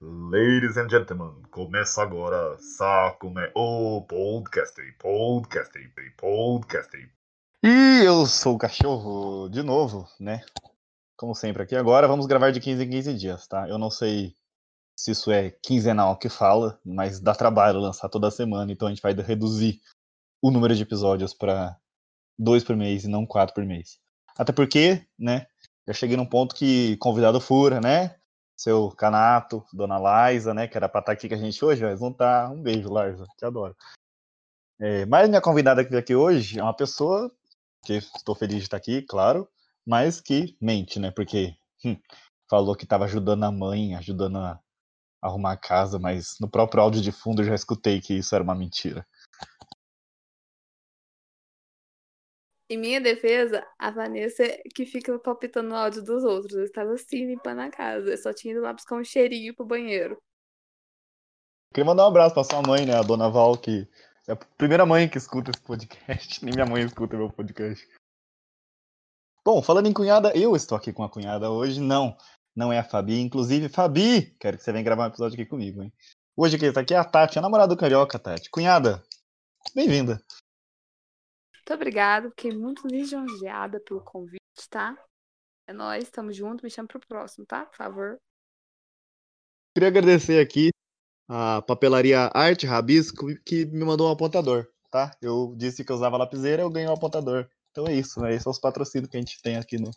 Ladies and gentlemen, começa agora Sakume, o podcast, podcast, podcast. E eu sou o cachorro de novo, né? Como sempre aqui agora, vamos gravar de 15 em 15 dias, tá? Eu não sei se isso é quinzenal que fala, mas dá trabalho lançar toda semana, então a gente vai reduzir o número de episódios para dois por mês e não quatro por mês. Até porque, né? Já cheguei num ponto que convidado fura, né? Seu Canato, Dona Liza, né, que era para estar tá aqui com a gente hoje, mas não tá. Um beijo, Liza, te adoro. É, mas minha convidada aqui hoje é uma pessoa que estou feliz de estar aqui, claro, mas que mente, né, porque hum, falou que estava ajudando a mãe, ajudando a arrumar a casa, mas no próprio áudio de fundo eu já escutei que isso era uma mentira. Em minha defesa, a Vanessa que fica palpitando no áudio dos outros. Eu estava assim limpando a casa. Eu só tinha ido lá buscar um cheirinho pro banheiro. Queria mandar um abraço pra sua mãe, né? A dona Val, que é a primeira mãe que escuta esse podcast. Nem minha mãe escuta meu podcast. Bom, falando em cunhada, eu estou aqui com a cunhada hoje. Não, não é a Fabi. Inclusive, Fabi, quero que você venha gravar um episódio aqui comigo, hein? Hoje quem está aqui é a Tati, a namorada do Carioca, Tati. Cunhada, bem-vinda. Muito obrigada, fiquei muito lisonjeada pelo convite, tá? É nóis, estamos juntos, me chama pro próximo, tá? Por favor. Queria agradecer aqui a papelaria Arte Rabisco que me mandou um apontador, tá? Eu disse que eu usava lapiseira, eu ganhei um apontador. Então é isso, né? Esses são os patrocínios que a gente tem aqui no,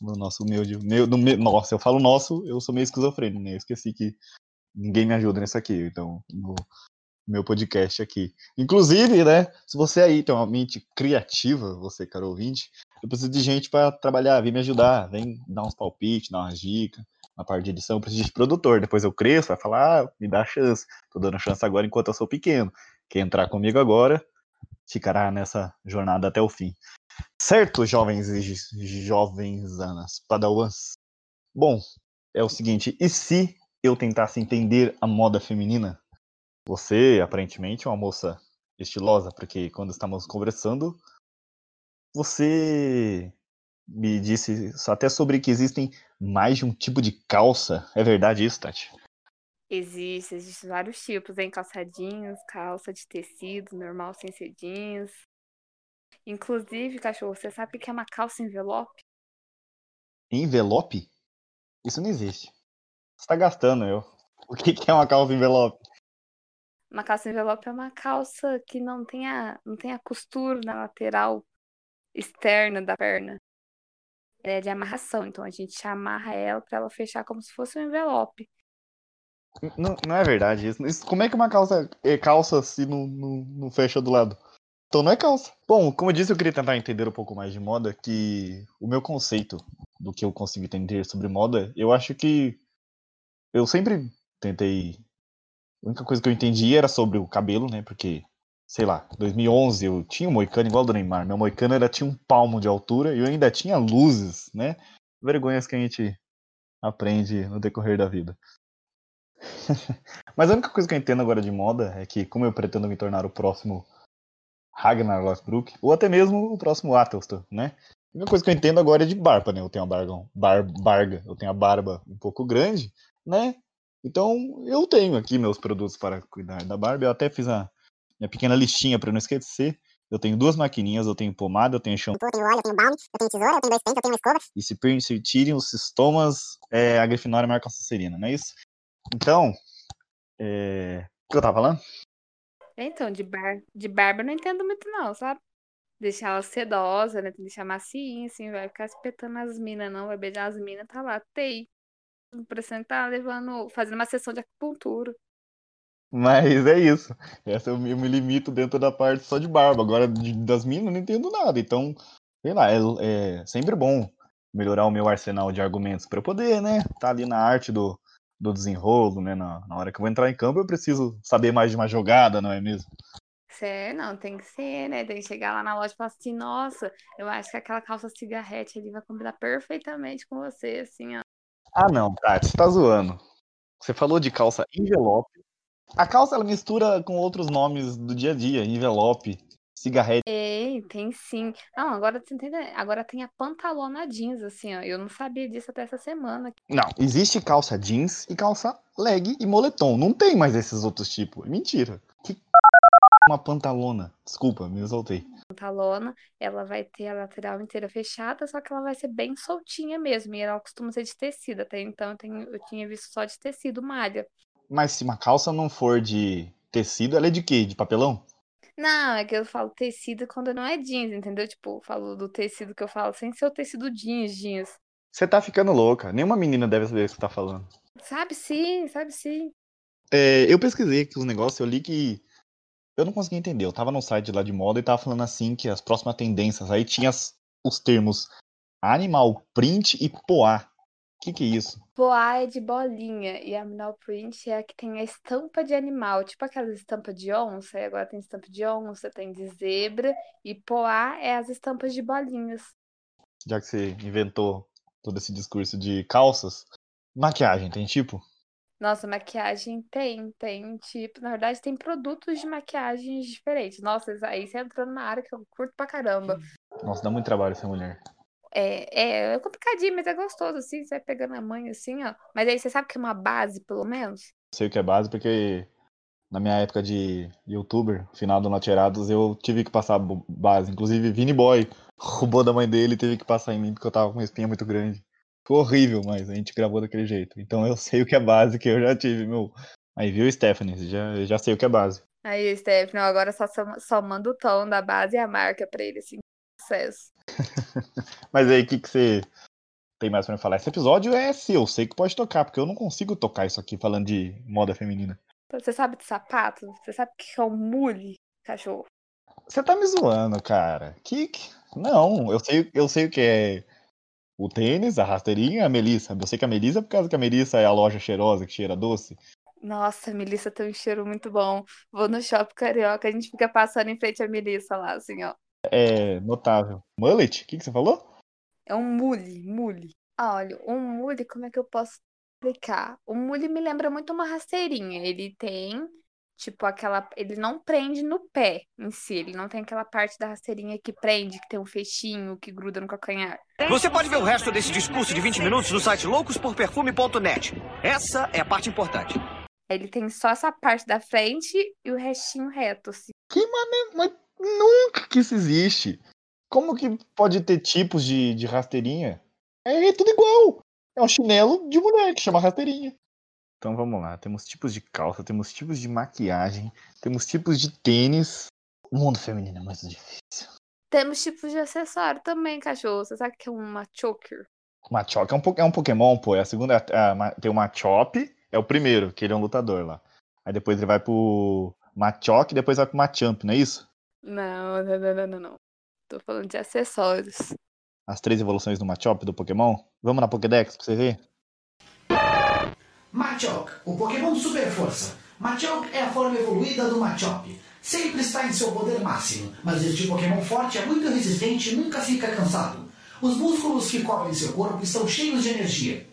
no nosso humilde. Meu, no, nossa, eu falo nosso, eu sou meio esquizofrênico, né? Eu esqueci que ninguém me ajuda nisso aqui. Então, meu podcast aqui. Inclusive, né, se você aí tem uma mente criativa, você, caro ouvinte, eu preciso de gente para trabalhar, vem me ajudar, vem dar uns palpites, dar umas dicas, na parte de edição, eu preciso de produtor. Depois eu cresço, vai falar, ah, me dá chance. Tô dando chance agora enquanto eu sou pequeno. Quem entrar comigo agora ficará nessa jornada até o fim. Certo, jovens e jovens anas, padawans? Bom, é o seguinte, e se eu tentasse entender a moda feminina você, aparentemente, é uma moça estilosa, porque quando estávamos conversando, você me disse até sobre que existem mais de um tipo de calça. É verdade isso, Tati? Existe, existem vários tipos, hein? Calçadinhos, calça de tecido, normal sem cedinhos. Inclusive, cachorro, você sabe o que é uma calça envelope? Envelope? Isso não existe. Você tá gastando eu. O que é uma calça envelope? Uma calça envelope é uma calça que não tem a, não tem a costura na lateral externa da perna. é de amarração, então a gente amarra ela para ela fechar como se fosse um envelope. Não, não é verdade isso. isso. Como é que uma calça é calça se não, não, não fecha do lado? Então não é calça. Bom, como eu disse, eu queria tentar entender um pouco mais de moda, que o meu conceito do que eu consigo entender sobre moda, eu acho que eu sempre tentei a única coisa que eu entendi era sobre o cabelo, né? Porque, sei lá, 2011 eu tinha um moicano igual do Neymar. Meu moicano era, tinha um palmo de altura e eu ainda tinha luzes, né? Vergonhas que a gente aprende no decorrer da vida. Mas a única coisa que eu entendo agora de moda é que, como eu pretendo me tornar o próximo Ragnar Lothbrok, ou até mesmo o próximo Atelstan, né? A única coisa que eu entendo agora é de barba, né? Eu tenho a barba, bar, barga, eu tenho a barba um pouco grande, né? Então, eu tenho aqui meus produtos para cuidar da barba. Eu até fiz a minha pequena listinha para não esquecer. Eu tenho duas maquininhas, eu tenho pomada, eu tenho shampoo, eu tenho óleo, eu tenho balm, eu tenho tesoura, eu tenho dois pentes, eu tenho uma escova. E se persistirem os sistomas, é, a Grifinória marca a Sonserina, não é isso? Então, é... o que eu tava falando? Então, de, bar... de barba eu não entendo muito não, sabe? Deixar ela sedosa, né? Deixar macia, assim, vai ficar espetando as minas, não. Vai beijar as minas, tá lá, tei parecendo que tá levando, fazendo uma sessão de acupuntura. Mas é isso. Essa eu me, limito dentro da parte só de barba. Agora, de, das minas, eu não entendo nada. Então, sei lá, é, é, sempre bom melhorar o meu arsenal de argumentos para poder, né? Tá ali na arte do, do desenrolo, né? Na, na hora que eu vou entrar em campo, eu preciso saber mais de uma jogada, não é mesmo? É, não, tem que ser, né? Tem que chegar lá na loja e falar assim, nossa, eu acho que aquela calça cigarrete ali vai combinar perfeitamente com você, assim, ó. Ah, não, Tati, você tá zoando. Você falou de calça envelope. A calça ela mistura com outros nomes do dia a dia, envelope, cigarrete. Tem, tem sim. Não, agora você entende? Agora tem a pantalona jeans, assim, ó. Eu não sabia disso até essa semana. Não, existe calça jeans e calça leg e moletom. Não tem mais esses outros tipos. Mentira. Que uma pantalona. Desculpa, me soltei. Pantalona, ela vai ter a lateral inteira fechada, só que ela vai ser bem soltinha mesmo. E ela costuma ser de tecido. Até então eu, tenho, eu tinha visto só de tecido, malha. Mas se uma calça não for de tecido, ela é de quê? De papelão? Não, é que eu falo tecido quando não é jeans, entendeu? Tipo, eu falo do tecido que eu falo sem ser o tecido jeans, jeans. Você tá ficando louca. Nenhuma menina deve saber o que você tá falando. Sabe sim, sabe sim. É, eu pesquisei aqui os negócios, eu li que. Eu não consegui entender. Eu tava no site lá de moda e tava falando assim que as próximas tendências aí tinha as- os termos animal print e poá. O que, que é isso? Poá é de bolinha e a animal print é a que tem a estampa de animal, tipo aquelas estampas de onça, e agora tem estampa de onça, tem de zebra, e poá é as estampas de bolinhas. Já que você inventou todo esse discurso de calças, maquiagem tem tipo? Nossa, maquiagem tem, tem tipo, na verdade tem produtos de maquiagens diferentes. Nossa, aí você entrou numa área que eu curto pra caramba. Nossa, dá muito trabalho ser mulher. É, é, é complicadinho, mas é gostoso, assim, você vai pegando a mãe assim, ó. Mas aí você sabe que é uma base, pelo menos? sei o que é base porque na minha época de youtuber, final do Noterados, eu tive que passar base. Inclusive, Vini Boy roubou da mãe dele e teve que passar em mim porque eu tava com uma espinha muito grande. Foi horrível, mas a gente gravou daquele jeito. Então eu sei o que é base, que eu já tive, meu. Aí viu, Stephanie? Já, eu já sei o que é base. Aí, Steph, não, agora só, só, manda o tom da base e a marca pra ele, assim, sucesso. Mas aí, o que, que você tem mais pra me falar? Esse episódio é seu, sei que pode tocar, porque eu não consigo tocar isso aqui falando de moda feminina. Você sabe de sapato? Você sabe o que é um mule, cachorro? Você tá me zoando, cara. Que- Não, eu sei, eu sei o que é o tênis, a rasteirinha, a Melissa. Eu sei que a Melissa, por causa que a Melissa é a loja cheirosa que cheira doce. Nossa, a Melissa tem um cheiro muito bom. Vou no shopping carioca, a gente fica passando em frente à Melissa lá, assim, ó. É notável. Mullet? O que, que você falou? É um mule, mule. Olha, um mule, como é que eu posso explicar? O mule me lembra muito uma rasteirinha. Ele tem, tipo, aquela. Ele não prende no pé em si. Ele não tem aquela parte da rasteirinha que prende, que tem um fechinho, que gruda no calcanhar. Você pode ver o resto desse discurso de 20 minutos no site loucosporperfume.net. Essa é a parte importante. Ele tem só essa parte da frente e o restinho reto, assim. Que maneiro, mas nunca que isso existe. Como que pode ter tipos de, de rasteirinha? É, tudo igual. É um chinelo de mulher que chama rasteirinha. Então vamos lá. Temos tipos de calça, temos tipos de maquiagem, temos tipos de tênis. O mundo feminino é muito difícil. Temos tipos de acessório também, cachorro. Você sabe que é uma choker? Machop é um, é um Pokémon, pô. É a segunda. a ma- tem o Machop, é o primeiro, que ele é um lutador lá. Aí depois ele vai pro Machop e depois vai pro Machamp, não é isso? Não, não, não, não, não, não. Tô falando de acessórios. As três evoluções do Machop do Pokémon. Vamos na Pokédex pra você ver? Machoke, o Pokémon Super Força. Machoke é a forma evoluída do Machop. Sempre está em seu poder máximo, mas este Pokémon forte é muito resistente e nunca fica cansado. Os músculos que cobrem seu corpo estão cheios de energia.